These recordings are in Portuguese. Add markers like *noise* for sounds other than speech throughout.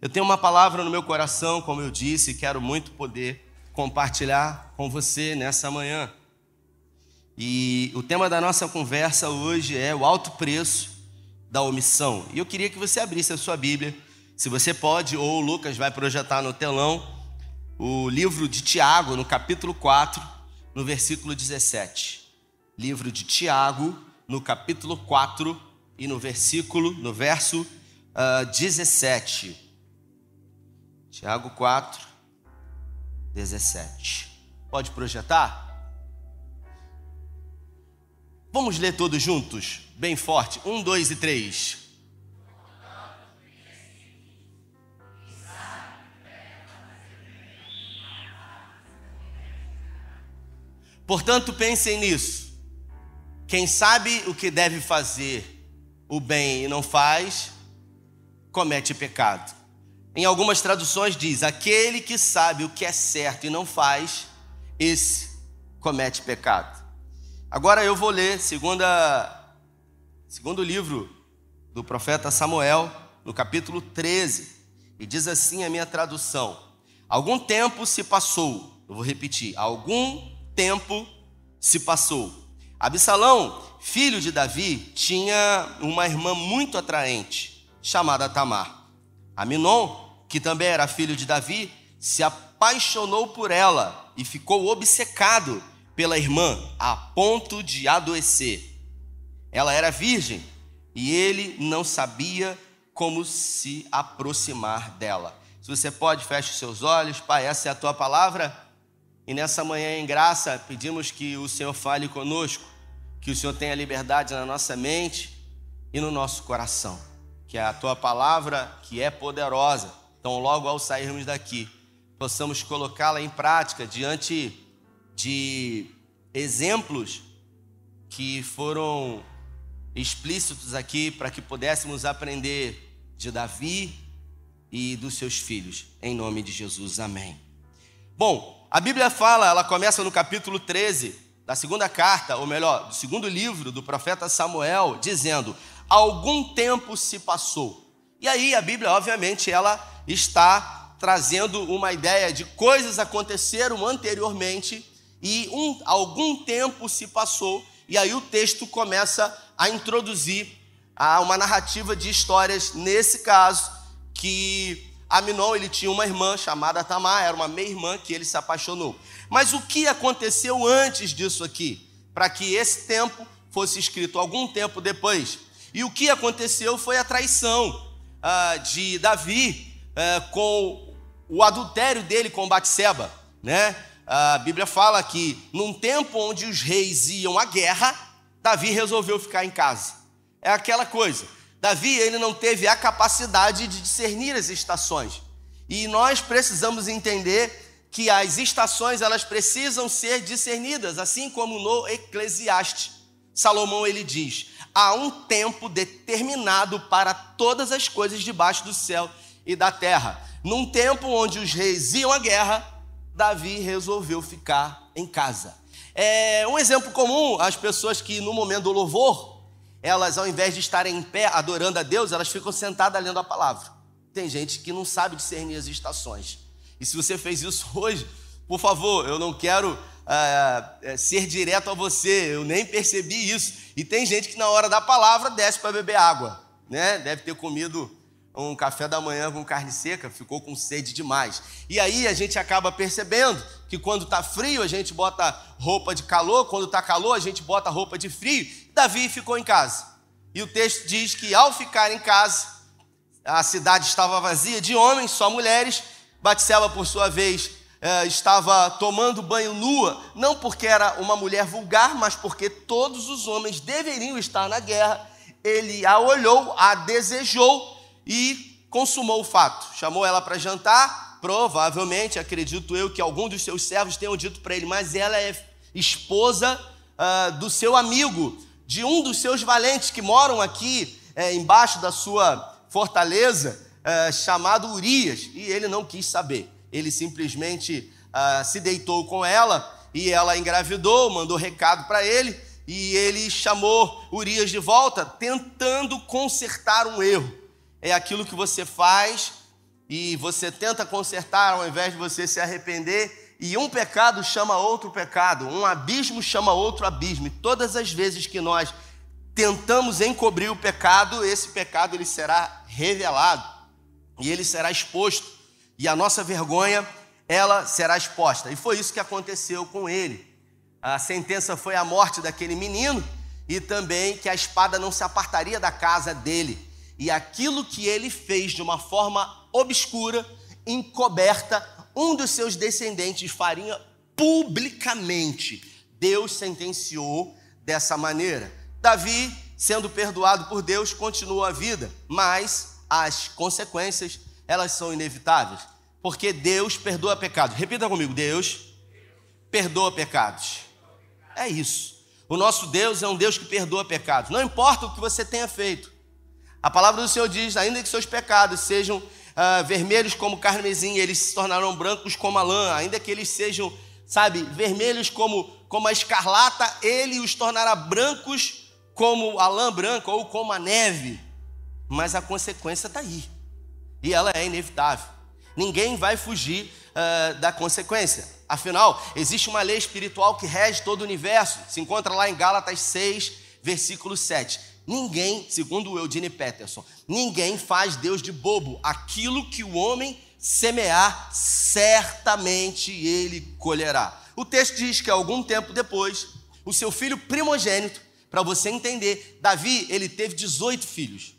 Eu tenho uma palavra no meu coração, como eu disse, e quero muito poder compartilhar com você nessa manhã. E o tema da nossa conversa hoje é o alto preço da omissão. E eu queria que você abrisse a sua Bíblia, se você pode, ou o Lucas vai projetar no telão, o livro de Tiago, no capítulo 4, no versículo 17. Livro de Tiago, no capítulo 4 e no versículo, no verso uh, ah, 17. Tiago 4, 17. Pode projetar? Vamos ler todos juntos, bem forte. Um, dois e três. Portanto, pensem nisso. Quem sabe o que deve fazer o bem e não faz, comete pecado. Em algumas traduções diz: aquele que sabe o que é certo e não faz, esse comete pecado. Agora eu vou ler segunda, segundo livro do profeta Samuel, no capítulo 13, e diz assim a minha tradução: Algum tempo se passou, eu vou repetir, algum tempo se passou. Absalão, filho de Davi, tinha uma irmã muito atraente, chamada Tamar. Aminon, que também era filho de Davi, se apaixonou por ela e ficou obcecado pela irmã a ponto de adoecer. Ela era virgem e ele não sabia como se aproximar dela. Se você pode, feche seus olhos, Pai, essa é a tua palavra. E nessa manhã, em graça, pedimos que o Senhor fale conosco, que o Senhor tenha liberdade na nossa mente e no nosso coração. Que a tua palavra, que é poderosa, então logo ao sairmos daqui, possamos colocá-la em prática diante de exemplos que foram explícitos aqui para que pudéssemos aprender de Davi e dos seus filhos. Em nome de Jesus, amém. Bom, a Bíblia fala, ela começa no capítulo 13 da segunda carta, ou melhor, do segundo livro do profeta Samuel, dizendo: Algum tempo se passou. E aí a Bíblia, obviamente, ela está trazendo uma ideia de coisas aconteceram anteriormente e um, algum tempo se passou. E aí o texto começa a introduzir a uma narrativa de histórias, nesse caso, que Aminon ele tinha uma irmã chamada Tamar, era uma meia-irmã que ele se apaixonou. Mas o que aconteceu antes disso aqui? Para que esse tempo fosse escrito algum tempo depois. E o que aconteceu foi a traição ah, de Davi ah, com o adultério dele com Batseba. Né? A Bíblia fala que num tempo onde os reis iam à guerra, Davi resolveu ficar em casa. É aquela coisa. Davi, ele não teve a capacidade de discernir as estações. E nós precisamos entender que as estações, elas precisam ser discernidas, assim como no Eclesiastes. Salomão ele diz: há um tempo determinado para todas as coisas debaixo do céu e da terra. Num tempo onde os reis iam à guerra, Davi resolveu ficar em casa. É um exemplo comum as pessoas que no momento do louvor elas, ao invés de estarem em pé adorando a Deus, elas ficam sentadas lendo a palavra. Tem gente que não sabe discernir as estações. E se você fez isso *laughs* hoje, por favor, eu não quero uh, ser direto a você, eu nem percebi isso. E tem gente que na hora da palavra desce para beber água, né? Deve ter comido um café da manhã com carne seca, ficou com sede demais. E aí a gente acaba percebendo que quando está frio a gente bota roupa de calor, quando está calor a gente bota roupa de frio. Davi ficou em casa. E o texto diz que ao ficar em casa, a cidade estava vazia de homens, só mulheres. Batseba, por sua vez, eh, estava tomando banho nua, não porque era uma mulher vulgar, mas porque todos os homens deveriam estar na guerra. Ele a olhou, a desejou e consumou o fato. Chamou ela para jantar, provavelmente, acredito eu, que algum dos seus servos tenham dito para ele, mas ela é esposa uh, do seu amigo, de um dos seus valentes que moram aqui é, embaixo da sua fortaleza, é, chamado Urias, e ele não quis saber. Ele simplesmente uh, se deitou com ela e ela engravidou, mandou recado para ele e ele chamou Urias de volta, tentando consertar um erro é aquilo que você faz e você tenta consertar ao invés de você se arrepender, e um pecado chama outro pecado, um abismo chama outro abismo. E todas as vezes que nós tentamos encobrir o pecado, esse pecado ele será revelado e ele será exposto, e a nossa vergonha ela será exposta. E foi isso que aconteceu com ele. A sentença foi a morte daquele menino e também que a espada não se apartaria da casa dele. E aquilo que ele fez de uma forma obscura, encoberta, um dos seus descendentes faria publicamente. Deus sentenciou dessa maneira. Davi, sendo perdoado por Deus, continua a vida, mas as consequências, elas são inevitáveis, porque Deus perdoa pecados. Repita comigo: Deus perdoa pecados. É isso. O nosso Deus é um Deus que perdoa pecados. Não importa o que você tenha feito. A palavra do Senhor diz: ainda que seus pecados sejam uh, vermelhos como carmesim, eles se tornarão brancos como a lã, ainda que eles sejam, sabe, vermelhos como, como a escarlata, ele os tornará brancos como a lã branca ou como a neve. Mas a consequência está aí, e ela é inevitável. Ninguém vai fugir uh, da consequência. Afinal, existe uma lei espiritual que rege todo o universo. Se encontra lá em Gálatas 6, versículo 7. Ninguém, segundo Eudine Peterson, ninguém faz Deus de bobo. Aquilo que o homem semear, certamente ele colherá. O texto diz que algum tempo depois, o seu filho primogênito, para você entender, Davi, ele teve 18 filhos.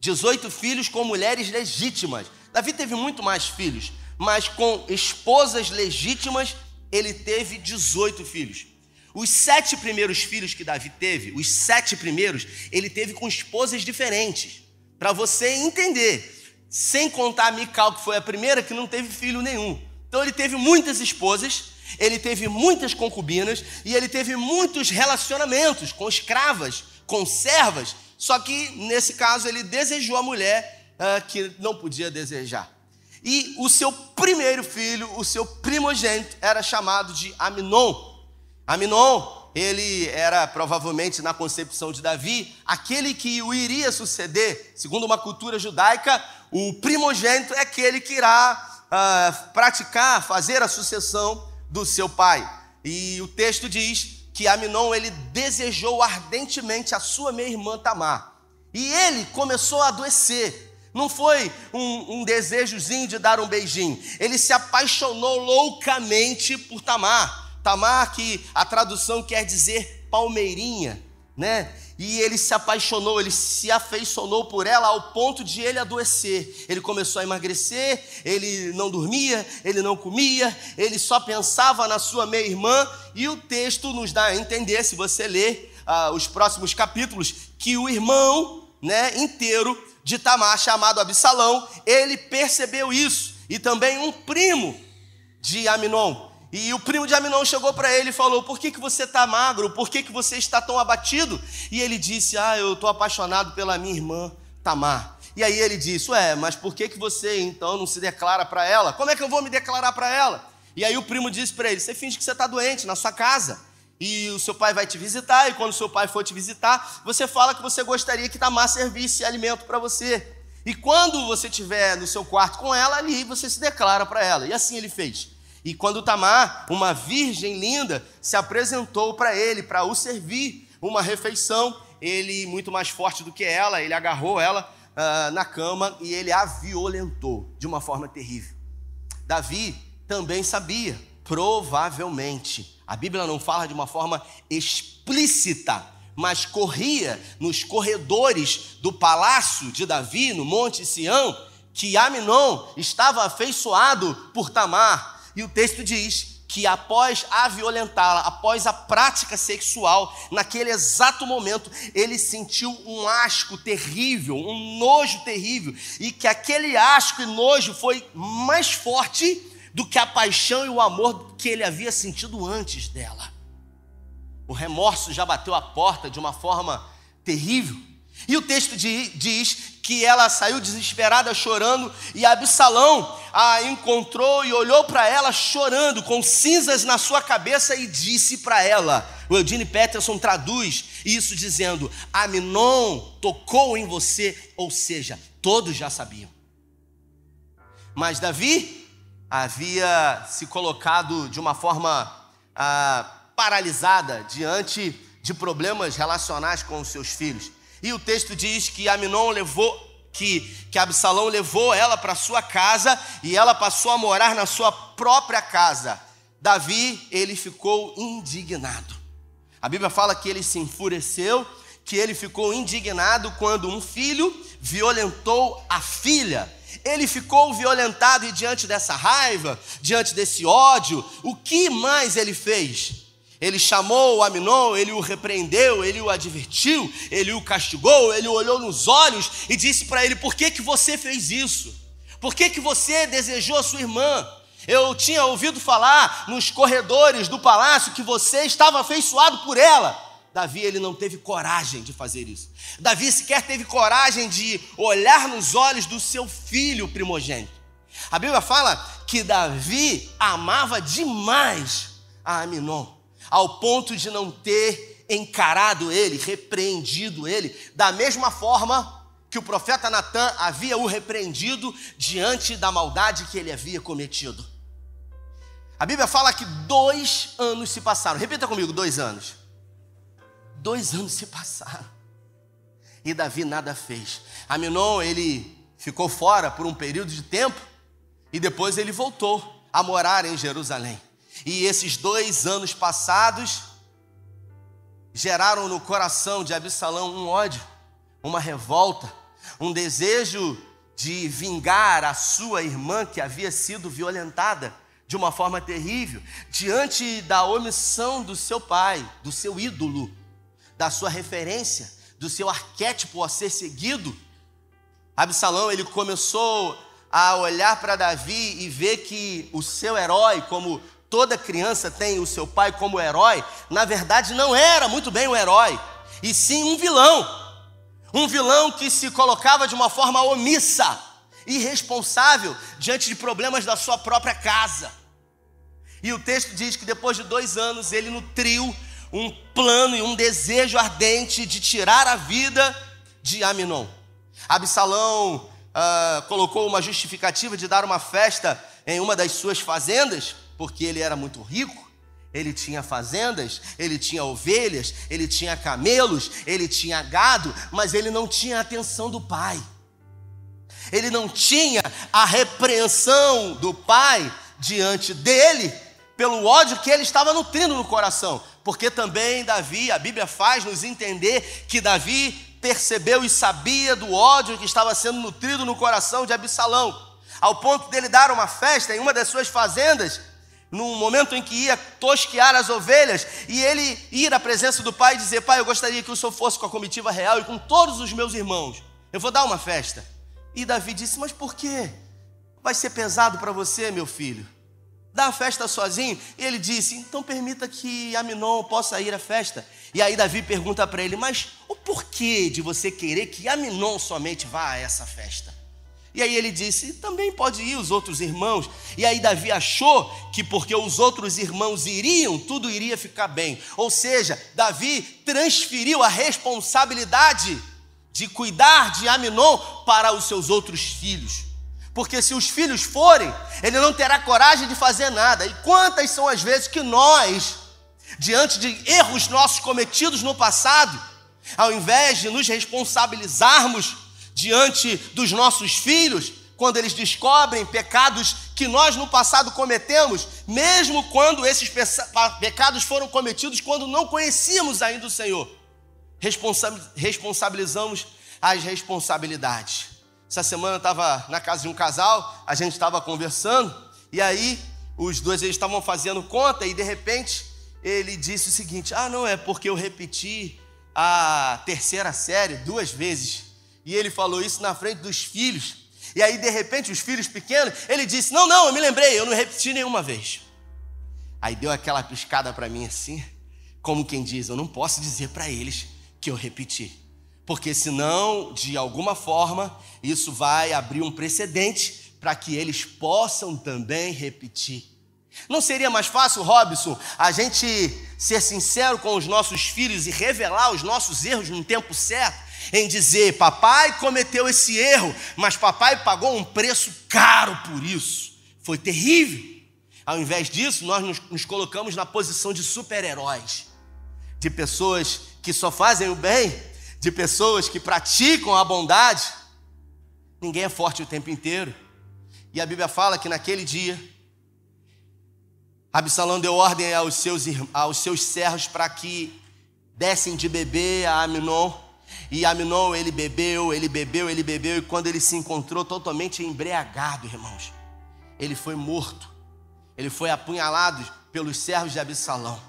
18 filhos com mulheres legítimas. Davi teve muito mais filhos, mas com esposas legítimas, ele teve 18 filhos. Os sete primeiros filhos que Davi teve, os sete primeiros, ele teve com esposas diferentes. Para você entender, sem contar Mical, que foi a primeira que não teve filho nenhum. Então ele teve muitas esposas, ele teve muitas concubinas e ele teve muitos relacionamentos com escravas, com servas. Só que nesse caso ele desejou a mulher uh, que não podia desejar. E o seu primeiro filho, o seu primogênito, era chamado de Aminon. Aminon, ele era provavelmente na concepção de Davi, aquele que o iria suceder, segundo uma cultura judaica, o primogênito é aquele que irá uh, praticar, fazer a sucessão do seu pai. E o texto diz que Aminon ele desejou ardentemente a sua meia-irmã Tamar. E ele começou a adoecer. Não foi um, um, desejozinho de dar um beijinho. Ele se apaixonou loucamente por Tamar. Tamar, que a tradução quer dizer palmeirinha, né? E ele se apaixonou, ele se afeiçoou por ela ao ponto de ele adoecer. Ele começou a emagrecer, ele não dormia, ele não comia, ele só pensava na sua meia-irmã. E o texto nos dá a entender, se você ler ah, os próximos capítulos, que o irmão né, inteiro de Tamar, chamado Absalão, ele percebeu isso. E também um primo de Aminon, e o primo de Aminon chegou para ele e falou: Por que, que você está magro? Por que, que você está tão abatido? E ele disse: Ah, eu estou apaixonado pela minha irmã Tamar. E aí ele disse: Ué, mas por que, que você então não se declara para ela? Como é que eu vou me declarar para ela? E aí o primo disse para ele: Você finge que você está doente na sua casa. E o seu pai vai te visitar, e quando o seu pai for te visitar, você fala que você gostaria que Tamar servisse alimento para você. E quando você estiver no seu quarto com ela, ali você se declara para ela. E assim ele fez. E quando Tamar, uma virgem linda, se apresentou para ele para o servir uma refeição, ele, muito mais forte do que ela, ele agarrou ela uh, na cama e ele a violentou de uma forma terrível. Davi também sabia, provavelmente. A Bíblia não fala de uma forma explícita, mas corria nos corredores do palácio de Davi, no Monte Sião, que Aminon estava afeiçoado por Tamar e o texto diz que após a violentá-la, após a prática sexual, naquele exato momento, ele sentiu um asco terrível, um nojo terrível, e que aquele asco e nojo foi mais forte do que a paixão e o amor que ele havia sentido antes dela. O remorso já bateu a porta de uma forma terrível. E o texto diz que ela saiu desesperada chorando e Absalão a encontrou e olhou para ela chorando, com cinzas na sua cabeça e disse para ela. O Eudine Peterson traduz isso dizendo: Aminon tocou em você, ou seja, todos já sabiam. Mas Davi havia se colocado de uma forma ah, paralisada diante de problemas relacionais com os seus filhos. E o texto diz que Aminon levou que, que Absalão levou ela para sua casa e ela passou a morar na sua própria casa. Davi, ele ficou indignado. A Bíblia fala que ele se enfureceu, que ele ficou indignado quando um filho violentou a filha. Ele ficou violentado e diante dessa raiva, diante desse ódio, o que mais ele fez? Ele chamou o Aminon, ele o repreendeu, ele o advertiu, ele o castigou, ele o olhou nos olhos e disse para ele: Por que, que você fez isso? Por que, que você desejou a sua irmã? Eu tinha ouvido falar nos corredores do palácio que você estava afeiçoado por ela. Davi ele não teve coragem de fazer isso. Davi sequer teve coragem de olhar nos olhos do seu filho primogênito. A Bíblia fala que Davi amava demais a Aminon ao ponto de não ter encarado ele, repreendido ele, da mesma forma que o profeta Natan havia o repreendido diante da maldade que ele havia cometido. A Bíblia fala que dois anos se passaram. Repita comigo: dois anos. Dois anos se passaram. E Davi nada fez. Aminon, ele ficou fora por um período de tempo e depois ele voltou a morar em Jerusalém. E esses dois anos passados geraram no coração de Absalão um ódio, uma revolta, um desejo de vingar a sua irmã que havia sido violentada de uma forma terrível, diante da omissão do seu pai, do seu ídolo, da sua referência, do seu arquétipo a ser seguido. Absalão ele começou a olhar para Davi e ver que o seu herói, como toda criança tem o seu pai como herói, na verdade não era muito bem um herói, e sim um vilão. Um vilão que se colocava de uma forma omissa, irresponsável diante de problemas da sua própria casa. E o texto diz que depois de dois anos ele nutriu um plano e um desejo ardente de tirar a vida de Aminon. Absalão ah, colocou uma justificativa de dar uma festa em uma das suas fazendas porque ele era muito rico, ele tinha fazendas, ele tinha ovelhas, ele tinha camelos, ele tinha gado, mas ele não tinha a atenção do pai. Ele não tinha a repreensão do pai diante dele pelo ódio que ele estava nutrindo no coração. Porque também Davi, a Bíblia faz nos entender que Davi percebeu e sabia do ódio que estava sendo nutrido no coração de Absalão, ao ponto dele dar uma festa em uma das suas fazendas num momento em que ia tosquear as ovelhas, e ele ir à presença do pai e dizer: Pai, eu gostaria que o senhor fosse com a comitiva real e com todos os meus irmãos. Eu vou dar uma festa. E Davi disse: Mas por quê? Vai ser pesado para você, meu filho. Dá a festa sozinho. E ele disse: Então permita que Aminon possa ir à festa. E aí Davi pergunta para ele: Mas o porquê de você querer que Aminon somente vá a essa festa? E aí ele disse: também pode ir os outros irmãos. E aí Davi achou que porque os outros irmãos iriam, tudo iria ficar bem. Ou seja, Davi transferiu a responsabilidade de cuidar de Aminon para os seus outros filhos. Porque se os filhos forem, ele não terá coragem de fazer nada. E quantas são as vezes que nós, diante de erros nossos cometidos no passado, ao invés de nos responsabilizarmos, diante dos nossos filhos, quando eles descobrem pecados que nós no passado cometemos, mesmo quando esses pecados foram cometidos quando não conhecíamos ainda o Senhor. Responsabilizamos as responsabilidades. Essa semana eu estava na casa de um casal, a gente estava conversando, e aí os dois eles estavam fazendo conta, e de repente ele disse o seguinte: Ah, não, é porque eu repeti a terceira série duas vezes. E ele falou isso na frente dos filhos. E aí, de repente, os filhos pequenos, ele disse: Não, não, eu me lembrei, eu não repeti nenhuma vez. Aí deu aquela piscada para mim assim, como quem diz: Eu não posso dizer para eles que eu repeti. Porque senão, de alguma forma, isso vai abrir um precedente para que eles possam também repetir. Não seria mais fácil, Robson, a gente ser sincero com os nossos filhos e revelar os nossos erros no tempo certo? Em dizer: papai cometeu esse erro, mas papai pagou um preço caro por isso. Foi terrível. Ao invés disso, nós nos, nos colocamos na posição de super-heróis, de pessoas que só fazem o bem, de pessoas que praticam a bondade. Ninguém é forte o tempo inteiro. E a Bíblia fala que naquele dia, Absalão deu ordem aos seus, aos seus servos para que dessem de beber a Aminon. E Aminon, ele bebeu, ele bebeu, ele bebeu, e quando ele se encontrou totalmente embriagado, irmãos, ele foi morto. Ele foi apunhalado pelos servos de Absalão.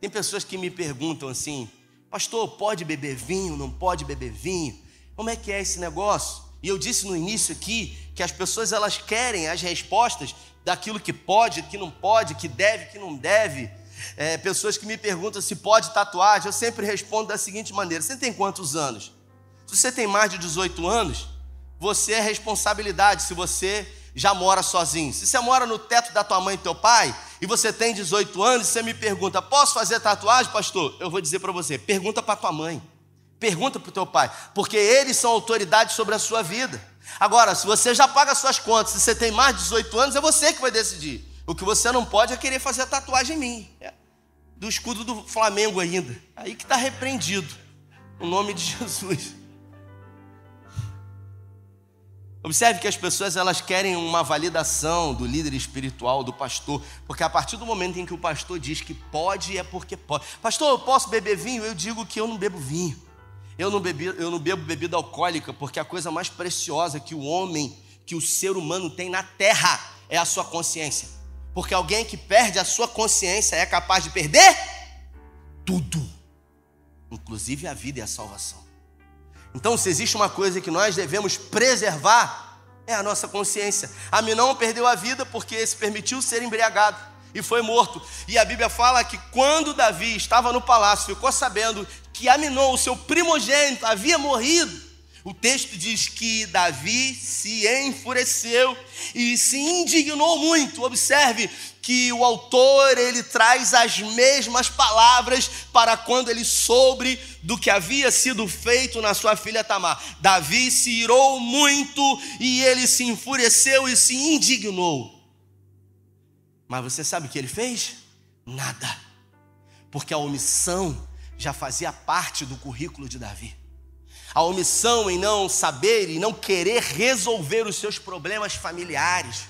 Tem pessoas que me perguntam assim: Pastor, pode beber vinho? Não pode beber vinho? Como é que é esse negócio? E eu disse no início aqui que as pessoas elas querem as respostas daquilo que pode, que não pode, que deve, que não deve. É, pessoas que me perguntam se pode tatuagem, eu sempre respondo da seguinte maneira: Você tem quantos anos? Se você tem mais de 18 anos, você é responsabilidade se você já mora sozinho. Se você mora no teto da tua mãe e teu pai, e você tem 18 anos, você me pergunta: Posso fazer tatuagem, pastor? Eu vou dizer para você: Pergunta para tua mãe. Pergunta para o teu pai, porque eles são autoridade sobre a sua vida. Agora, se você já paga suas contas, se você tem mais de 18 anos, é você que vai decidir. O que você não pode é querer fazer a tatuagem em mim. É do escudo do Flamengo ainda. Aí que está repreendido. O nome de *laughs* Jesus. Observe que as pessoas elas querem uma validação do líder espiritual, do pastor, porque a partir do momento em que o pastor diz que pode, é porque pode. Pastor, eu posso beber vinho? Eu digo que eu não bebo vinho. Eu não, bebi, eu não bebo bebida alcoólica, porque a coisa mais preciosa que o homem, que o ser humano tem na terra é a sua consciência. Porque alguém que perde a sua consciência é capaz de perder tudo, inclusive a vida e a salvação. Então, se existe uma coisa que nós devemos preservar, é a nossa consciência. Aminão perdeu a vida porque se permitiu ser embriagado e foi morto. E a Bíblia fala que quando Davi estava no palácio, ficou sabendo que Aminon, o seu primogênito, havia morrido, o texto diz que Davi se enfureceu e se indignou muito. Observe que o autor ele traz as mesmas palavras para quando ele soube do que havia sido feito na sua filha Tamar. Davi se irou muito e ele se enfureceu e se indignou. Mas você sabe o que ele fez? Nada. Porque a omissão já fazia parte do currículo de Davi. A omissão em não saber e não querer resolver os seus problemas familiares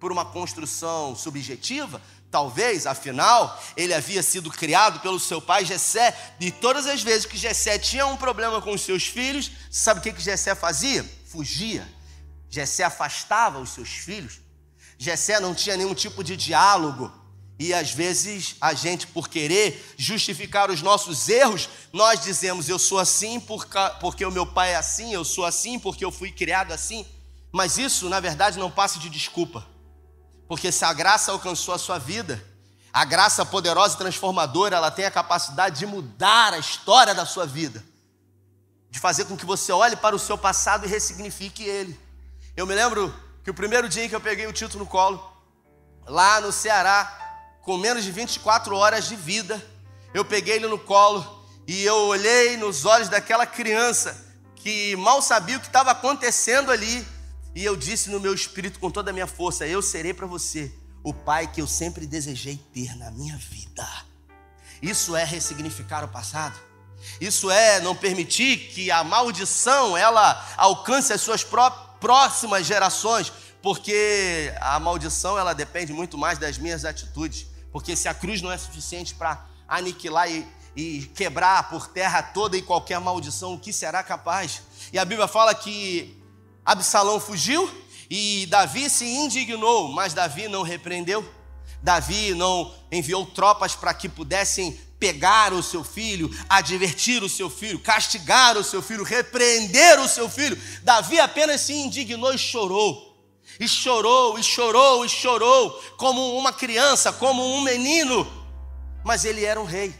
por uma construção subjetiva, talvez, afinal, ele havia sido criado pelo seu pai Jessé, e todas as vezes que Jessé tinha um problema com os seus filhos, sabe o que que Jessé fazia? Fugia. Jessé afastava os seus filhos. Jessé não tinha nenhum tipo de diálogo e às vezes a gente, por querer justificar os nossos erros, nós dizemos: eu sou assim porque o meu pai é assim, eu sou assim porque eu fui criado assim. Mas isso, na verdade, não passa de desculpa. Porque se a graça alcançou a sua vida, a graça poderosa e transformadora, ela tem a capacidade de mudar a história da sua vida, de fazer com que você olhe para o seu passado e ressignifique ele. Eu me lembro que o primeiro dia em que eu peguei o título no colo, lá no Ceará, com menos de 24 horas de vida, eu peguei ele no colo e eu olhei nos olhos daquela criança que mal sabia o que estava acontecendo ali, e eu disse no meu espírito com toda a minha força: Eu serei para você o pai que eu sempre desejei ter na minha vida. Isso é ressignificar o passado. Isso é não permitir que a maldição ela alcance as suas próximas gerações, porque a maldição ela depende muito mais das minhas atitudes. Porque se a cruz não é suficiente para aniquilar e, e quebrar por terra toda e qualquer maldição, o que será capaz? E a Bíblia fala que Absalão fugiu e Davi se indignou, mas Davi não repreendeu. Davi não enviou tropas para que pudessem pegar o seu filho, advertir o seu filho, castigar o seu filho, repreender o seu filho. Davi apenas se indignou e chorou. E chorou, e chorou, e chorou, como uma criança, como um menino. Mas ele era um rei.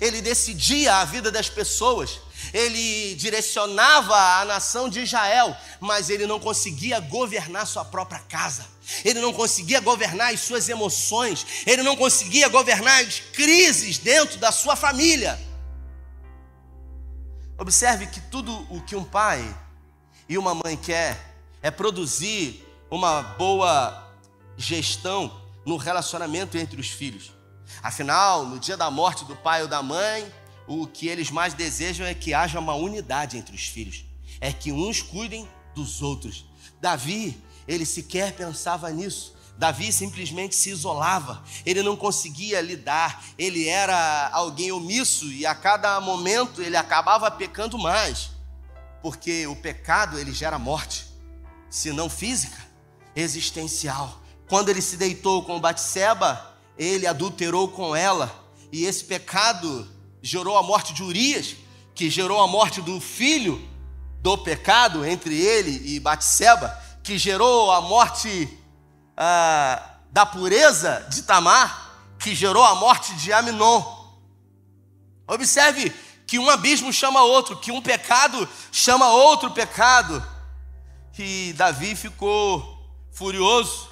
Ele decidia a vida das pessoas. Ele direcionava a nação de Israel, mas ele não conseguia governar sua própria casa. Ele não conseguia governar as suas emoções. Ele não conseguia governar as crises dentro da sua família. Observe que tudo o que um pai e uma mãe quer é produzir uma boa gestão no relacionamento entre os filhos. Afinal, no dia da morte do pai ou da mãe, o que eles mais desejam é que haja uma unidade entre os filhos, é que uns cuidem dos outros. Davi, ele sequer pensava nisso. Davi simplesmente se isolava, ele não conseguia lidar, ele era alguém omisso e a cada momento ele acabava pecando mais, porque o pecado ele gera morte, se não física, existencial. Quando ele se deitou com Batseba, ele adulterou com ela, e esse pecado gerou a morte de Urias, que gerou a morte do filho do pecado entre ele e Batseba, que gerou a morte ah, da pureza de Tamar, que gerou a morte de Aminon. Observe que um abismo chama outro, que um pecado chama outro pecado. E Davi ficou furioso,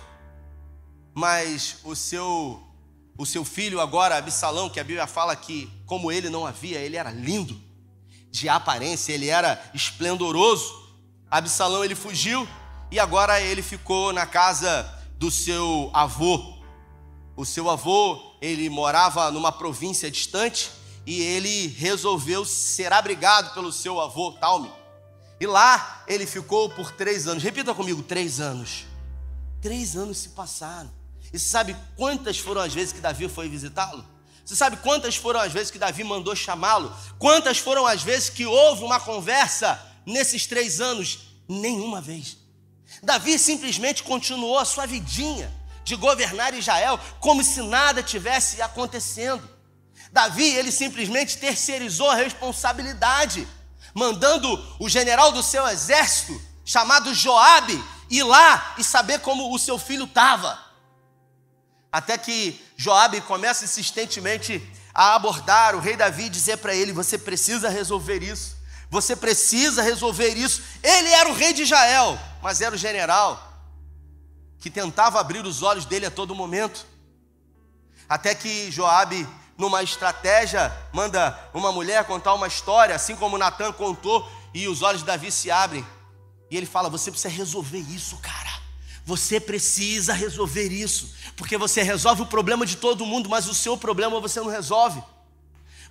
mas o seu o seu filho agora Absalão, que a Bíblia fala que como ele não havia, ele era lindo de aparência, ele era esplendoroso. Absalão ele fugiu e agora ele ficou na casa do seu avô. O seu avô, ele morava numa província distante e ele resolveu ser abrigado pelo seu avô, Talme. E lá ele ficou por três anos. Repita comigo: três anos. Três anos se passaram. E você sabe quantas foram as vezes que Davi foi visitá-lo? Você sabe quantas foram as vezes que Davi mandou chamá-lo? Quantas foram as vezes que houve uma conversa nesses três anos? Nenhuma vez. Davi simplesmente continuou a sua vidinha de governar Israel como se nada tivesse acontecendo. Davi, ele simplesmente terceirizou a responsabilidade, mandando o general do seu exército, chamado Joabe, ir lá e saber como o seu filho estava. Até que Joabe começa insistentemente a abordar o rei Davi e dizer para ele: Você precisa resolver isso. Você precisa resolver isso. Ele era o rei de Israel, mas era o general que tentava abrir os olhos dele a todo momento. Até que Joabe, numa estratégia, manda uma mulher contar uma história, assim como Natan contou, e os olhos de Davi se abrem. E ele fala: Você precisa resolver isso, cara. Você precisa resolver isso, porque você resolve o problema de todo mundo, mas o seu problema você não resolve.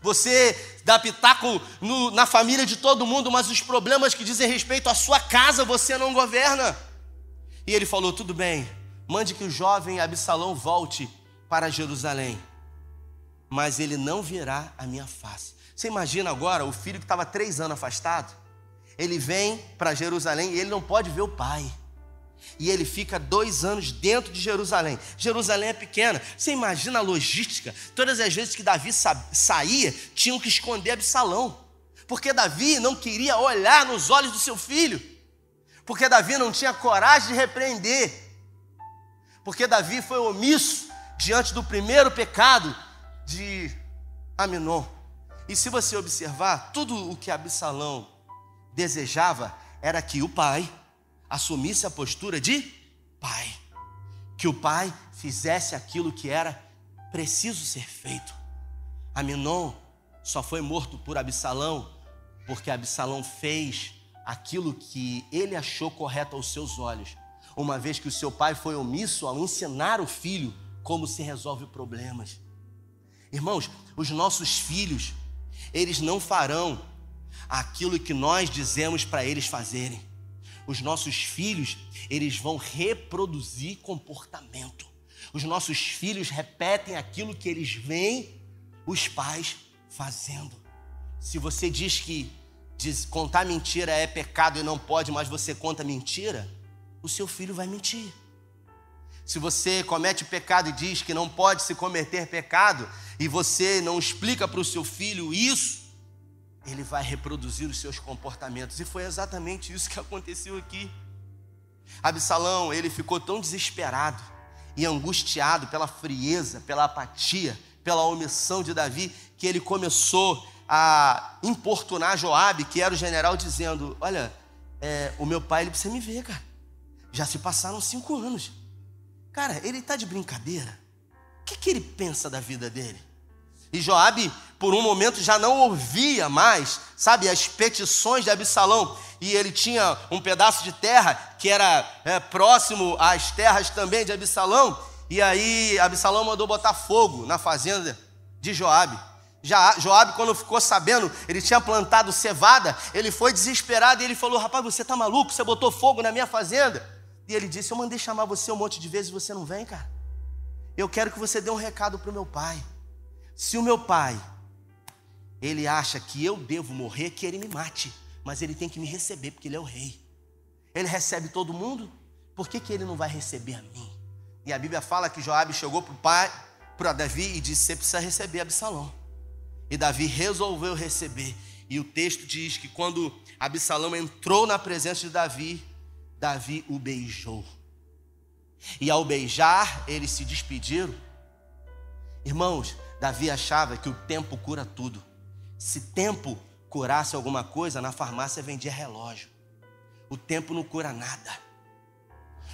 Você dá pitaco no, na família de todo mundo, mas os problemas que dizem respeito à sua casa você não governa. E ele falou: tudo bem, mande que o jovem Absalão volte para Jerusalém, mas ele não virá a minha face. Você imagina agora o filho que estava três anos afastado? Ele vem para Jerusalém e ele não pode ver o pai e ele fica dois anos dentro de Jerusalém. Jerusalém é pequena. Você imagina a logística? Todas as vezes que Davi saía, tinham que esconder Absalão. Porque Davi não queria olhar nos olhos do seu filho. Porque Davi não tinha coragem de repreender. Porque Davi foi omisso diante do primeiro pecado de Aminon. E se você observar, tudo o que Absalão desejava era que o pai assumisse a postura de pai, que o pai fizesse aquilo que era preciso ser feito. Aminon só foi morto por Absalão porque Absalão fez aquilo que ele achou correto aos seus olhos, uma vez que o seu pai foi omisso ao ensinar o filho como se resolve problemas. Irmãos, os nossos filhos, eles não farão aquilo que nós dizemos para eles fazerem os nossos filhos, eles vão reproduzir comportamento. Os nossos filhos repetem aquilo que eles veem os pais fazendo. Se você diz que diz, contar mentira é pecado e não pode, mas você conta mentira, o seu filho vai mentir. Se você comete pecado e diz que não pode se cometer pecado, e você não explica para o seu filho isso, ele vai reproduzir os seus comportamentos. E foi exatamente isso que aconteceu aqui. Absalão, ele ficou tão desesperado e angustiado pela frieza, pela apatia, pela omissão de Davi, que ele começou a importunar Joabe, que era o general, dizendo: Olha, é, o meu pai ele precisa me ver, cara. Já se passaram cinco anos. Cara, ele está de brincadeira. O que, que ele pensa da vida dele? E Joabe, por um momento, já não ouvia mais, sabe, as petições de Absalão. E ele tinha um pedaço de terra que era é, próximo às terras também de Absalão. E aí Absalão mandou botar fogo na fazenda de Joabe. Já Joabe, quando ficou sabendo, ele tinha plantado cevada, ele foi desesperado e ele falou: Rapaz, você tá maluco? Você botou fogo na minha fazenda? E ele disse: Eu mandei chamar você um monte de vezes e você não vem, cara. Eu quero que você dê um recado para o meu pai. Se o meu pai, ele acha que eu devo morrer, que ele me mate, mas ele tem que me receber, porque ele é o rei. Ele recebe todo mundo, por que, que ele não vai receber a mim? E a Bíblia fala que Joabe chegou para o pai, para Davi e disse: Você precisa receber Absalão. E Davi resolveu receber. E o texto diz que quando Absalão entrou na presença de Davi, Davi o beijou. E ao beijar, eles se despediram. Irmãos, Davi achava que o tempo cura tudo. Se tempo curasse alguma coisa, na farmácia vendia relógio. O tempo não cura nada.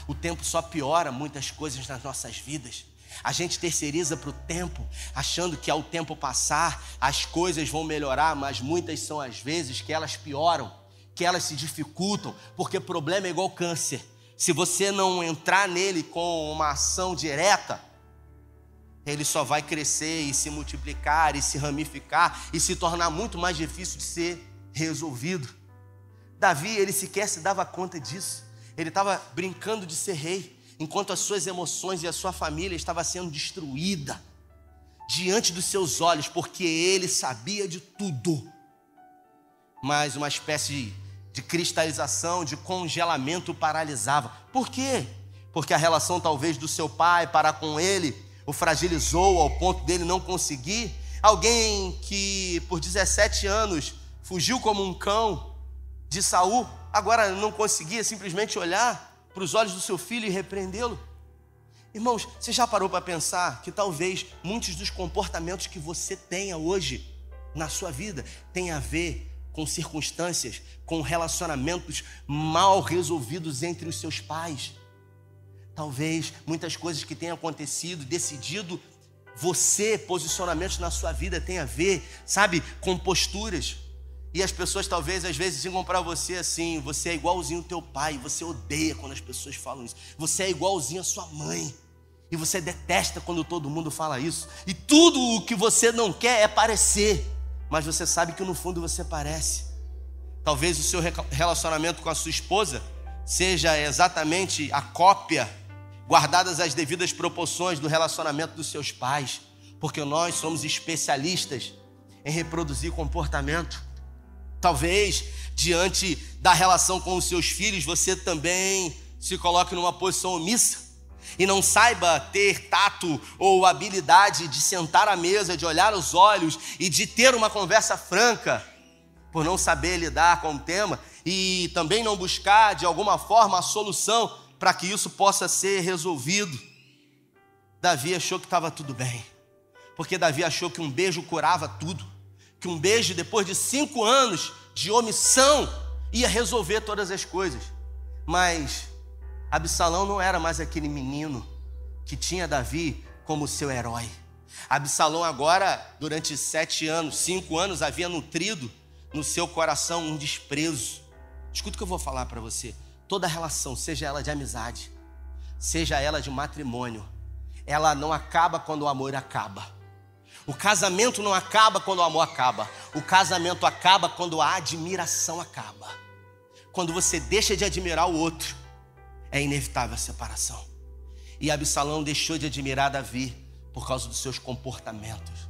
O tempo só piora muitas coisas nas nossas vidas. A gente terceiriza para o tempo, achando que ao tempo passar as coisas vão melhorar, mas muitas são as vezes que elas pioram que elas se dificultam, porque problema é igual câncer. Se você não entrar nele com uma ação direta, ele só vai crescer e se multiplicar e se ramificar e se tornar muito mais difícil de ser resolvido. Davi, ele sequer se dava conta disso. Ele estava brincando de ser rei, enquanto as suas emoções e a sua família estava sendo destruída diante dos seus olhos, porque ele sabia de tudo. Mas uma espécie de cristalização, de congelamento paralisava. Por quê? Porque a relação talvez do seu pai para com ele o fragilizou ao ponto dele não conseguir. Alguém que por 17 anos fugiu como um cão de Saul, agora não conseguia simplesmente olhar para os olhos do seu filho e repreendê-lo. Irmãos, você já parou para pensar que talvez muitos dos comportamentos que você tenha hoje na sua vida tenham a ver com circunstâncias, com relacionamentos mal resolvidos entre os seus pais. Talvez muitas coisas que tenham acontecido, decidido, você, posicionamentos na sua vida tem a ver, sabe, com posturas. E as pessoas talvez às vezes digam para você assim: você é igualzinho ao teu pai, você odeia quando as pessoas falam isso. Você é igualzinho à sua mãe. E você detesta quando todo mundo fala isso. E tudo o que você não quer é parecer mas você sabe que no fundo você parece. Talvez o seu relacionamento com a sua esposa seja exatamente a cópia, guardadas as devidas proporções do relacionamento dos seus pais, porque nós somos especialistas em reproduzir comportamento. Talvez diante da relação com os seus filhos você também se coloque numa posição omissa e não saiba ter tato ou habilidade de sentar à mesa, de olhar nos olhos e de ter uma conversa franca, por não saber lidar com o tema e também não buscar de alguma forma a solução para que isso possa ser resolvido. Davi achou que estava tudo bem, porque Davi achou que um beijo curava tudo, que um beijo depois de cinco anos de omissão ia resolver todas as coisas. Mas Absalão não era mais aquele menino que tinha Davi como seu herói. Absalão agora, durante sete anos, cinco anos, havia nutrido no seu coração um desprezo. Escuta o que eu vou falar para você. Toda relação, seja ela de amizade, seja ela de matrimônio, ela não acaba quando o amor acaba. O casamento não acaba quando o amor acaba. O casamento acaba quando a admiração acaba. Quando você deixa de admirar o outro é inevitável a separação. E Absalão deixou de admirar Davi por causa dos seus comportamentos,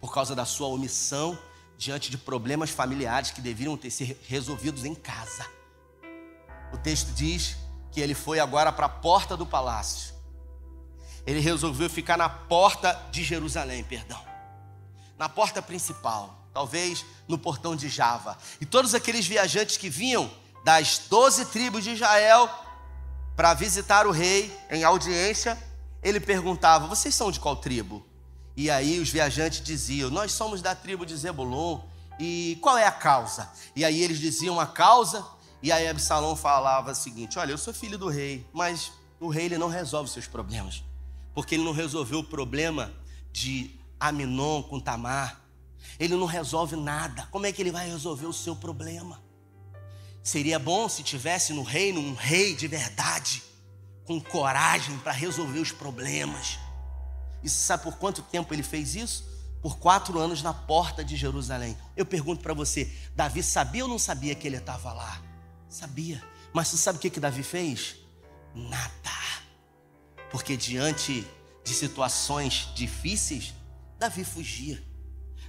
por causa da sua omissão diante de problemas familiares que deveriam ter sido resolvidos em casa. O texto diz que ele foi agora para a porta do palácio. Ele resolveu ficar na porta de Jerusalém, perdão. Na porta principal, talvez no portão de Java. E todos aqueles viajantes que vinham das doze tribos de Israel para visitar o rei em audiência, ele perguntava: Vocês são de qual tribo? E aí os viajantes diziam: Nós somos da tribo de Zebulon. E qual é a causa? E aí eles diziam a causa, e aí Absalão falava o seguinte: Olha, eu sou filho do rei, mas o rei ele não resolve seus problemas, porque ele não resolveu o problema de Aminon com Tamar. Ele não resolve nada. Como é que ele vai resolver o seu problema? Seria bom se tivesse no reino um rei de verdade, com coragem para resolver os problemas. E sabe por quanto tempo ele fez isso? Por quatro anos na porta de Jerusalém. Eu pergunto para você: Davi sabia ou não sabia que ele estava lá? Sabia. Mas você sabe o que, que Davi fez? Nada. Porque diante de situações difíceis, Davi fugia.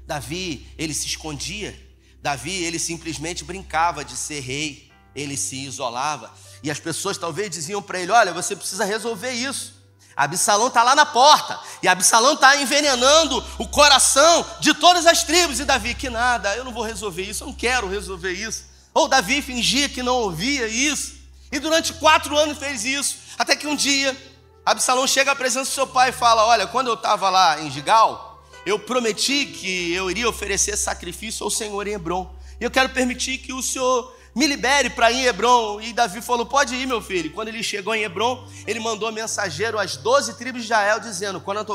Davi, ele se escondia. Davi, ele simplesmente brincava de ser rei. Ele se isolava. E as pessoas talvez diziam para ele: Olha, você precisa resolver isso. Absalão está lá na porta. E Absalão está envenenando o coração de todas as tribos. E Davi, que nada, eu não vou resolver isso, eu não quero resolver isso. Ou Davi fingia que não ouvia isso. E durante quatro anos fez isso. Até que um dia, Absalão chega à presença do seu pai e fala: Olha, quando eu estava lá em Gigal, eu prometi que eu iria oferecer sacrifício ao Senhor em Hebron. E eu quero permitir que o Senhor me libere para ir em Hebron. E Davi falou: Pode ir, meu filho. Quando ele chegou em Hebron, ele mandou mensageiro às doze tribos de Israel, dizendo: Quando a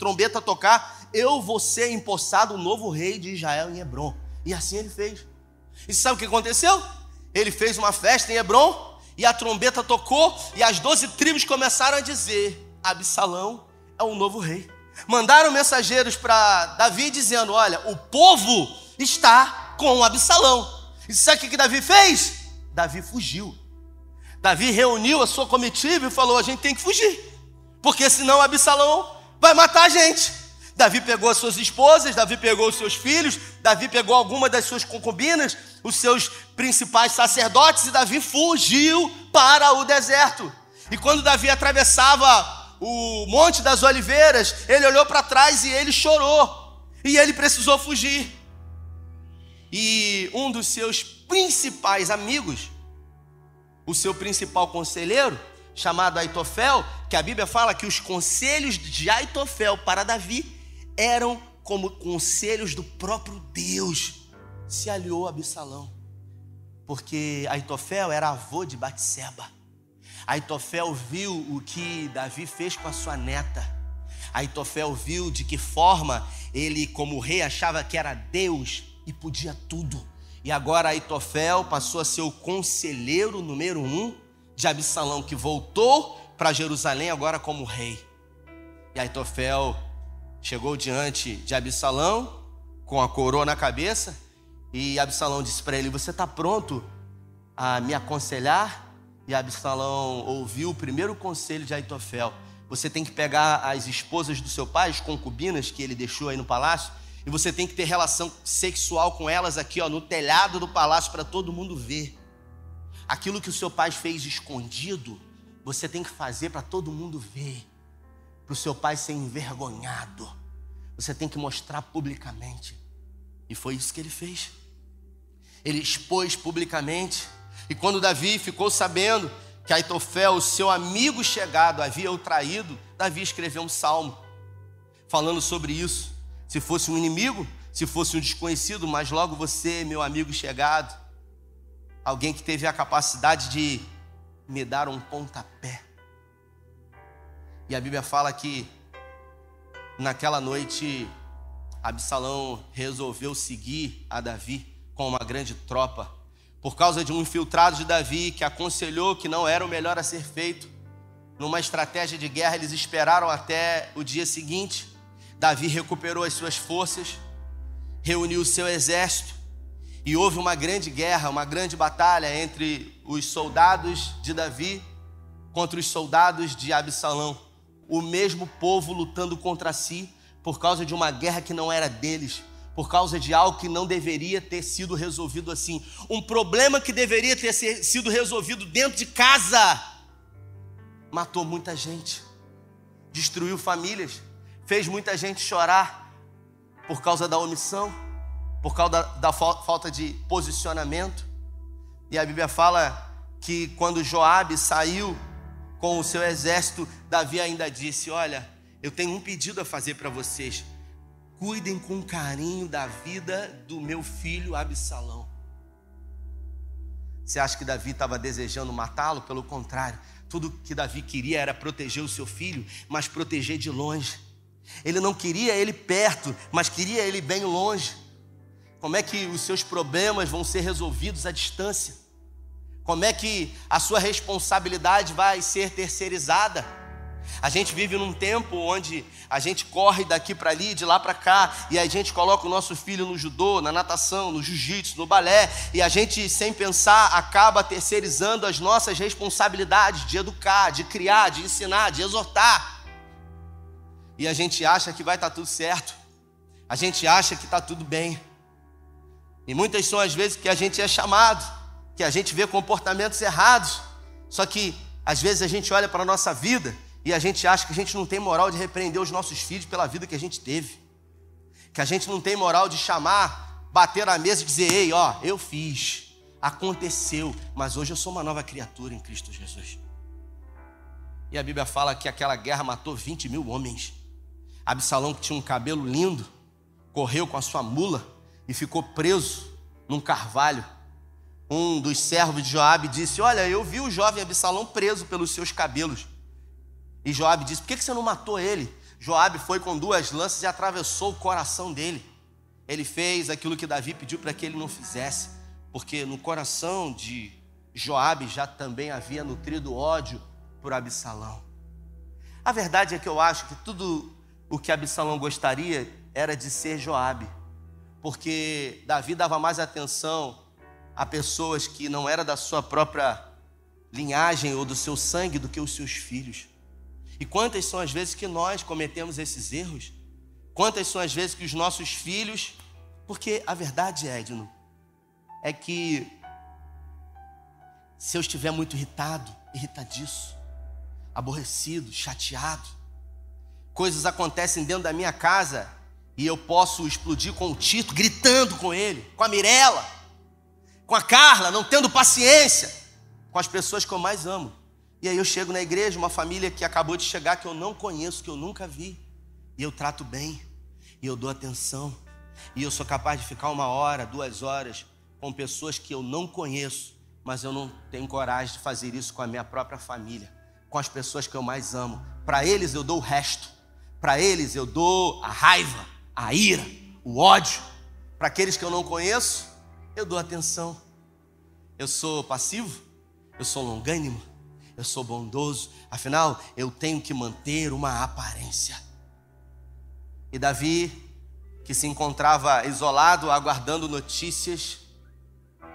trombeta tocar, eu vou ser empossado o novo rei de Israel em Hebron. E assim ele fez. E sabe o que aconteceu? Ele fez uma festa em Hebron, e a trombeta tocou, e as doze tribos começaram a dizer: Absalão é o novo rei mandaram mensageiros para Davi dizendo: Olha, o povo está com Absalão. E sabe o que Davi fez? Davi fugiu. Davi reuniu a sua comitiva e falou: A gente tem que fugir, porque senão Absalão vai matar a gente. Davi pegou as suas esposas, Davi pegou os seus filhos, Davi pegou algumas das suas concubinas, os seus principais sacerdotes, e Davi fugiu para o deserto. E quando Davi atravessava o Monte das Oliveiras, ele olhou para trás e ele chorou. E ele precisou fugir. E um dos seus principais amigos, o seu principal conselheiro, chamado Aitofel, que a Bíblia fala que os conselhos de Aitofel para Davi eram como conselhos do próprio Deus, se aliou a Absalão. Porque Aitofel era avô de Batseba. Aitofel viu o que Davi fez com a sua neta. Aitofel viu de que forma ele, como rei, achava que era Deus e podia tudo. E agora Aitofel passou a ser o conselheiro número um de Absalão, que voltou para Jerusalém agora como rei. E Aitofel chegou diante de Absalão com a coroa na cabeça e Absalão disse para ele: Você está pronto a me aconselhar? E Absalão ouviu o primeiro conselho de Aitofel. Você tem que pegar as esposas do seu pai, as concubinas que ele deixou aí no palácio, e você tem que ter relação sexual com elas aqui, ó, no telhado do palácio para todo mundo ver. Aquilo que o seu pai fez escondido, você tem que fazer para todo mundo ver. Para o seu pai ser envergonhado. Você tem que mostrar publicamente. E foi isso que ele fez. Ele expôs publicamente e quando Davi ficou sabendo que Aitofel, seu amigo chegado, havia o traído, Davi escreveu um salmo falando sobre isso. Se fosse um inimigo, se fosse um desconhecido, mas logo você, meu amigo chegado, alguém que teve a capacidade de me dar um pontapé. E a Bíblia fala que naquela noite Absalão resolveu seguir a Davi com uma grande tropa por causa de um infiltrado de Davi que aconselhou que não era o melhor a ser feito. Numa estratégia de guerra, eles esperaram até o dia seguinte. Davi recuperou as suas forças, reuniu o seu exército e houve uma grande guerra, uma grande batalha entre os soldados de Davi contra os soldados de Absalão. O mesmo povo lutando contra si por causa de uma guerra que não era deles por causa de algo que não deveria ter sido resolvido assim. Um problema que deveria ter sido resolvido dentro de casa. Matou muita gente, destruiu famílias, fez muita gente chorar por causa da omissão, por causa da, da falta de posicionamento. E a Bíblia fala que quando Joabe saiu com o seu exército, Davi ainda disse: Olha, eu tenho um pedido a fazer para vocês cuidem com carinho da vida do meu filho Absalão. Você acha que Davi estava desejando matá-lo? Pelo contrário, tudo que Davi queria era proteger o seu filho, mas proteger de longe. Ele não queria ele perto, mas queria ele bem longe. Como é que os seus problemas vão ser resolvidos à distância? Como é que a sua responsabilidade vai ser terceirizada? A gente vive num tempo onde a gente corre daqui para ali, de lá para cá, e a gente coloca o nosso filho no judô, na natação, no jiu-jitsu, no balé, e a gente, sem pensar, acaba terceirizando as nossas responsabilidades de educar, de criar, de ensinar, de exortar. E a gente acha que vai estar tá tudo certo, a gente acha que está tudo bem. E muitas são as vezes que a gente é chamado, que a gente vê comportamentos errados, só que às vezes a gente olha para a nossa vida e a gente acha que a gente não tem moral de repreender os nossos filhos pela vida que a gente teve. Que a gente não tem moral de chamar, bater na mesa e dizer: ei, ó, eu fiz, aconteceu, mas hoje eu sou uma nova criatura em Cristo Jesus. E a Bíblia fala que aquela guerra matou 20 mil homens. Absalão, que tinha um cabelo lindo, correu com a sua mula e ficou preso num carvalho. Um dos servos de Joabe disse: Olha, eu vi o jovem Absalão preso pelos seus cabelos. E Joabe disse: Por que você não matou ele? Joabe foi com duas lanças e atravessou o coração dele. Ele fez aquilo que Davi pediu para que ele não fizesse, porque no coração de Joabe já também havia nutrido ódio por Absalão. A verdade é que eu acho que tudo o que Absalão gostaria era de ser Joabe, porque Davi dava mais atenção a pessoas que não eram da sua própria linhagem ou do seu sangue do que os seus filhos. E quantas são as vezes que nós cometemos esses erros? Quantas são as vezes que os nossos filhos. Porque a verdade, Edno, é que se eu estiver muito irritado, irritadiço, aborrecido, chateado, coisas acontecem dentro da minha casa e eu posso explodir com o Tito, gritando com ele, com a Mirella, com a Carla, não tendo paciência com as pessoas que eu mais amo. E aí eu chego na igreja, uma família que acabou de chegar, que eu não conheço, que eu nunca vi. E eu trato bem, e eu dou atenção. E eu sou capaz de ficar uma hora, duas horas com pessoas que eu não conheço, mas eu não tenho coragem de fazer isso com a minha própria família, com as pessoas que eu mais amo. Para eles eu dou o resto. Para eles eu dou a raiva, a ira, o ódio. Para aqueles que eu não conheço, eu dou atenção. Eu sou passivo, eu sou longânimo, eu sou bondoso, afinal eu tenho que manter uma aparência. E Davi, que se encontrava isolado, aguardando notícias,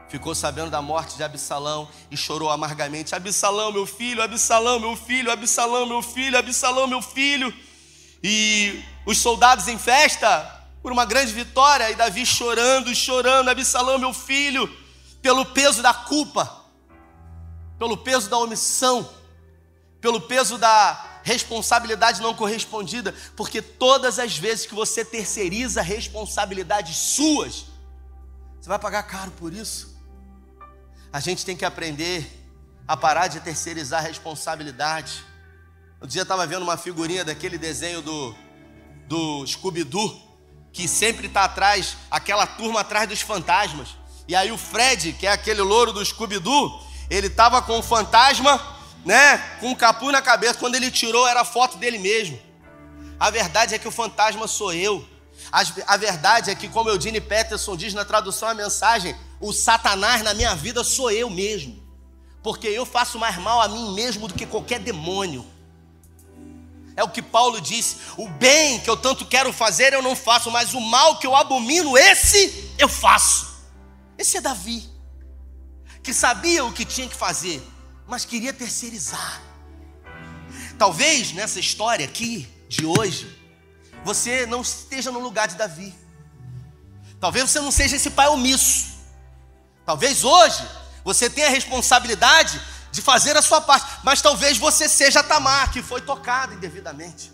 ficou sabendo da morte de Absalão e chorou amargamente: Absalão, meu filho, Absalão, meu filho, Absalão, meu filho, Absalão, meu filho. E os soldados em festa por uma grande vitória, e Davi chorando, chorando, Absalão, meu filho, pelo peso da culpa pelo peso da omissão, pelo peso da responsabilidade não correspondida, porque todas as vezes que você terceiriza responsabilidades suas, você vai pagar caro por isso. A gente tem que aprender a parar de terceirizar responsabilidade. Um dia eu estava vendo uma figurinha daquele desenho do, do Scooby-Doo, que sempre está atrás, aquela turma atrás dos fantasmas. E aí o Fred, que é aquele louro do Scooby-Doo, ele estava com o fantasma, né, com o capu na cabeça. Quando ele tirou, era a foto dele mesmo. A verdade é que o fantasma sou eu. A verdade é que, como Eudine Peterson diz na tradução a mensagem, o Satanás na minha vida sou eu mesmo. Porque eu faço mais mal a mim mesmo do que qualquer demônio. É o que Paulo disse: o bem que eu tanto quero fazer eu não faço, mas o mal que eu abomino, esse eu faço. Esse é Davi que sabia o que tinha que fazer, mas queria terceirizar. Talvez nessa história aqui de hoje, você não esteja no lugar de Davi. Talvez você não seja esse pai omisso. Talvez hoje você tenha a responsabilidade de fazer a sua parte, mas talvez você seja Tamar, que foi tocado indevidamente.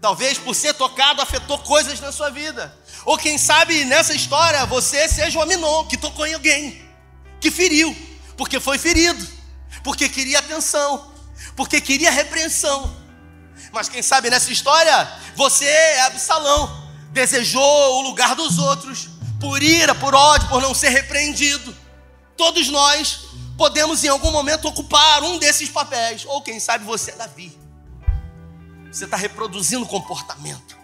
Talvez por ser tocado afetou coisas na sua vida. Ou quem sabe nessa história você seja o Aminon, que tocou em alguém que feriu, porque foi ferido, porque queria atenção, porque queria repreensão. Mas quem sabe nessa história, você é Absalão, desejou o lugar dos outros, por ira, por ódio, por não ser repreendido. Todos nós podemos em algum momento ocupar um desses papéis, ou quem sabe você é Davi. Você está reproduzindo comportamento.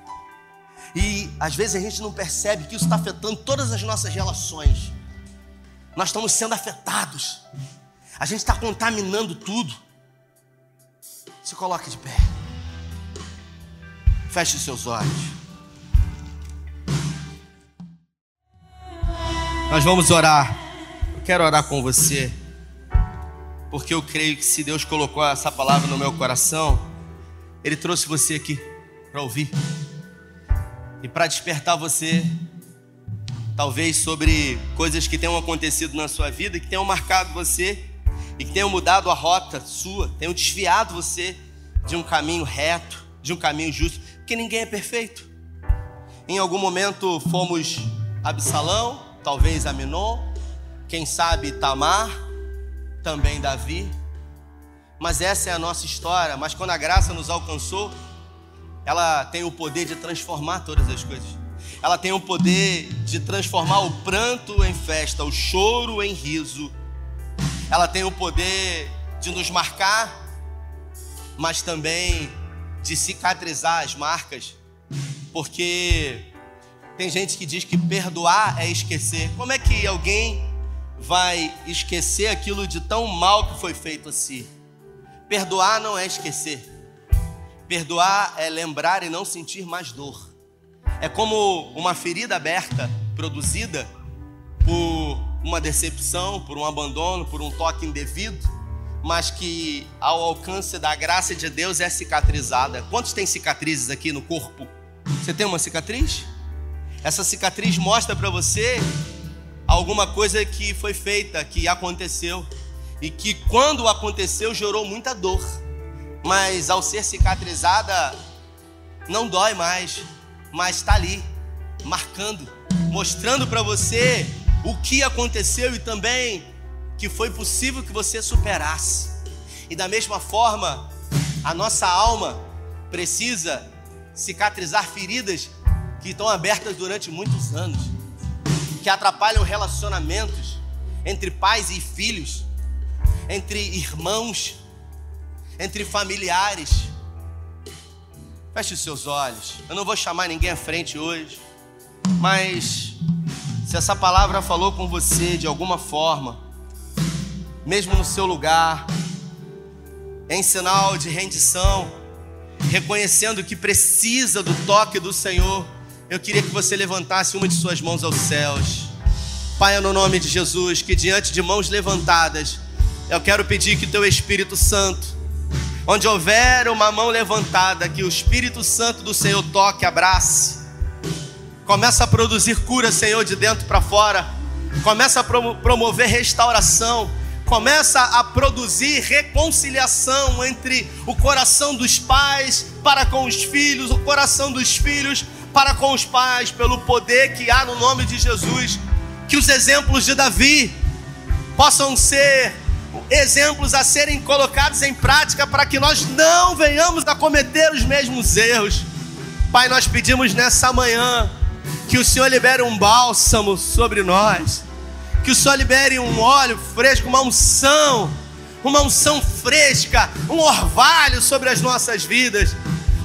E às vezes a gente não percebe que isso está afetando todas as nossas relações. Nós estamos sendo afetados. A gente está contaminando tudo. Se coloque de pé. Feche os seus olhos. Nós vamos orar. Eu quero orar com você. Porque eu creio que se Deus colocou essa palavra no meu coração, Ele trouxe você aqui para ouvir e para despertar você, talvez sobre coisas que tenham acontecido na sua vida, que tenham marcado você e que tenham mudado a rota sua, tenham desviado você de um caminho reto, de um caminho justo, porque ninguém é perfeito. Em algum momento fomos Absalão, talvez Aminon, quem sabe Tamar, também Davi. Mas essa é a nossa história. Mas quando a graça nos alcançou, ela tem o poder de transformar todas as coisas. Ela tem o poder de transformar o pranto em festa, o choro em riso. Ela tem o poder de nos marcar, mas também de cicatrizar as marcas, porque tem gente que diz que perdoar é esquecer. Como é que alguém vai esquecer aquilo de tão mal que foi feito a si? Perdoar não é esquecer. Perdoar é lembrar e não sentir mais dor. É como uma ferida aberta, produzida por uma decepção, por um abandono, por um toque indevido, mas que ao alcance da graça de Deus é cicatrizada. Quantos têm cicatrizes aqui no corpo? Você tem uma cicatriz? Essa cicatriz mostra para você alguma coisa que foi feita, que aconteceu e que quando aconteceu gerou muita dor mas ao ser cicatrizada, não dói mais, mas está ali, marcando, mostrando para você o que aconteceu e também que foi possível que você superasse. E da mesma forma, a nossa alma precisa cicatrizar feridas que estão abertas durante muitos anos, que atrapalham relacionamentos entre pais e filhos, entre irmãos, entre familiares. Feche os seus olhos. Eu não vou chamar ninguém à frente hoje, mas se essa palavra falou com você de alguma forma, mesmo no seu lugar, em sinal de rendição, reconhecendo que precisa do toque do Senhor, eu queria que você levantasse uma de suas mãos aos céus. Pai, no nome de Jesus, que diante de mãos levantadas, eu quero pedir que teu Espírito Santo Onde houver uma mão levantada, que o Espírito Santo do Senhor toque, abrace. Começa a produzir cura, Senhor, de dentro para fora. Começa a promover restauração. Começa a produzir reconciliação entre o coração dos pais para com os filhos, o coração dos filhos para com os pais, pelo poder que há no nome de Jesus. Que os exemplos de Davi possam ser exemplos a serem colocados em prática para que nós não venhamos a cometer os mesmos erros. Pai, nós pedimos nessa manhã que o Senhor libere um bálsamo sobre nós, que o Senhor libere um óleo fresco, uma unção, uma unção fresca, um orvalho sobre as nossas vidas.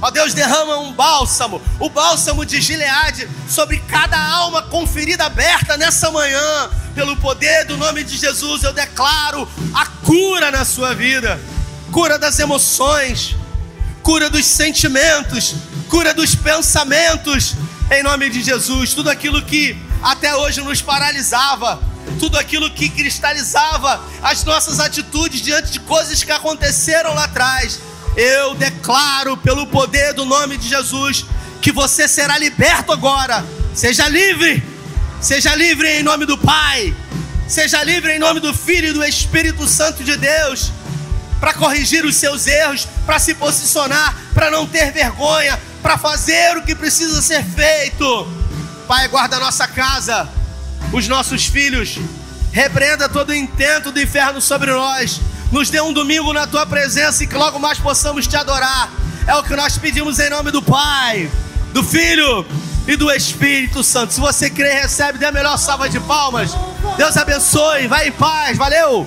Ó Deus, derrama um bálsamo, o bálsamo de Gileade sobre cada alma com ferida aberta nessa manhã pelo poder do nome de Jesus, eu declaro a cura na sua vida cura das emoções, cura dos sentimentos, cura dos pensamentos, em nome de Jesus. Tudo aquilo que até hoje nos paralisava, tudo aquilo que cristalizava as nossas atitudes diante de coisas que aconteceram lá atrás. Eu declaro pelo poder do nome de Jesus que você será liberto agora. Seja livre Seja livre em nome do Pai. Seja livre em nome do Filho e do Espírito Santo de Deus. Para corrigir os seus erros, para se posicionar, para não ter vergonha, para fazer o que precisa ser feito. Pai, guarda a nossa casa, os nossos filhos. Repreenda todo o intento do inferno sobre nós. Nos dê um domingo na tua presença e que logo mais possamos te adorar. É o que nós pedimos em nome do Pai, do Filho e do Espírito Santo. Se você crê, recebe, dê a melhor salva de palmas. Deus abençoe, vai em paz, valeu!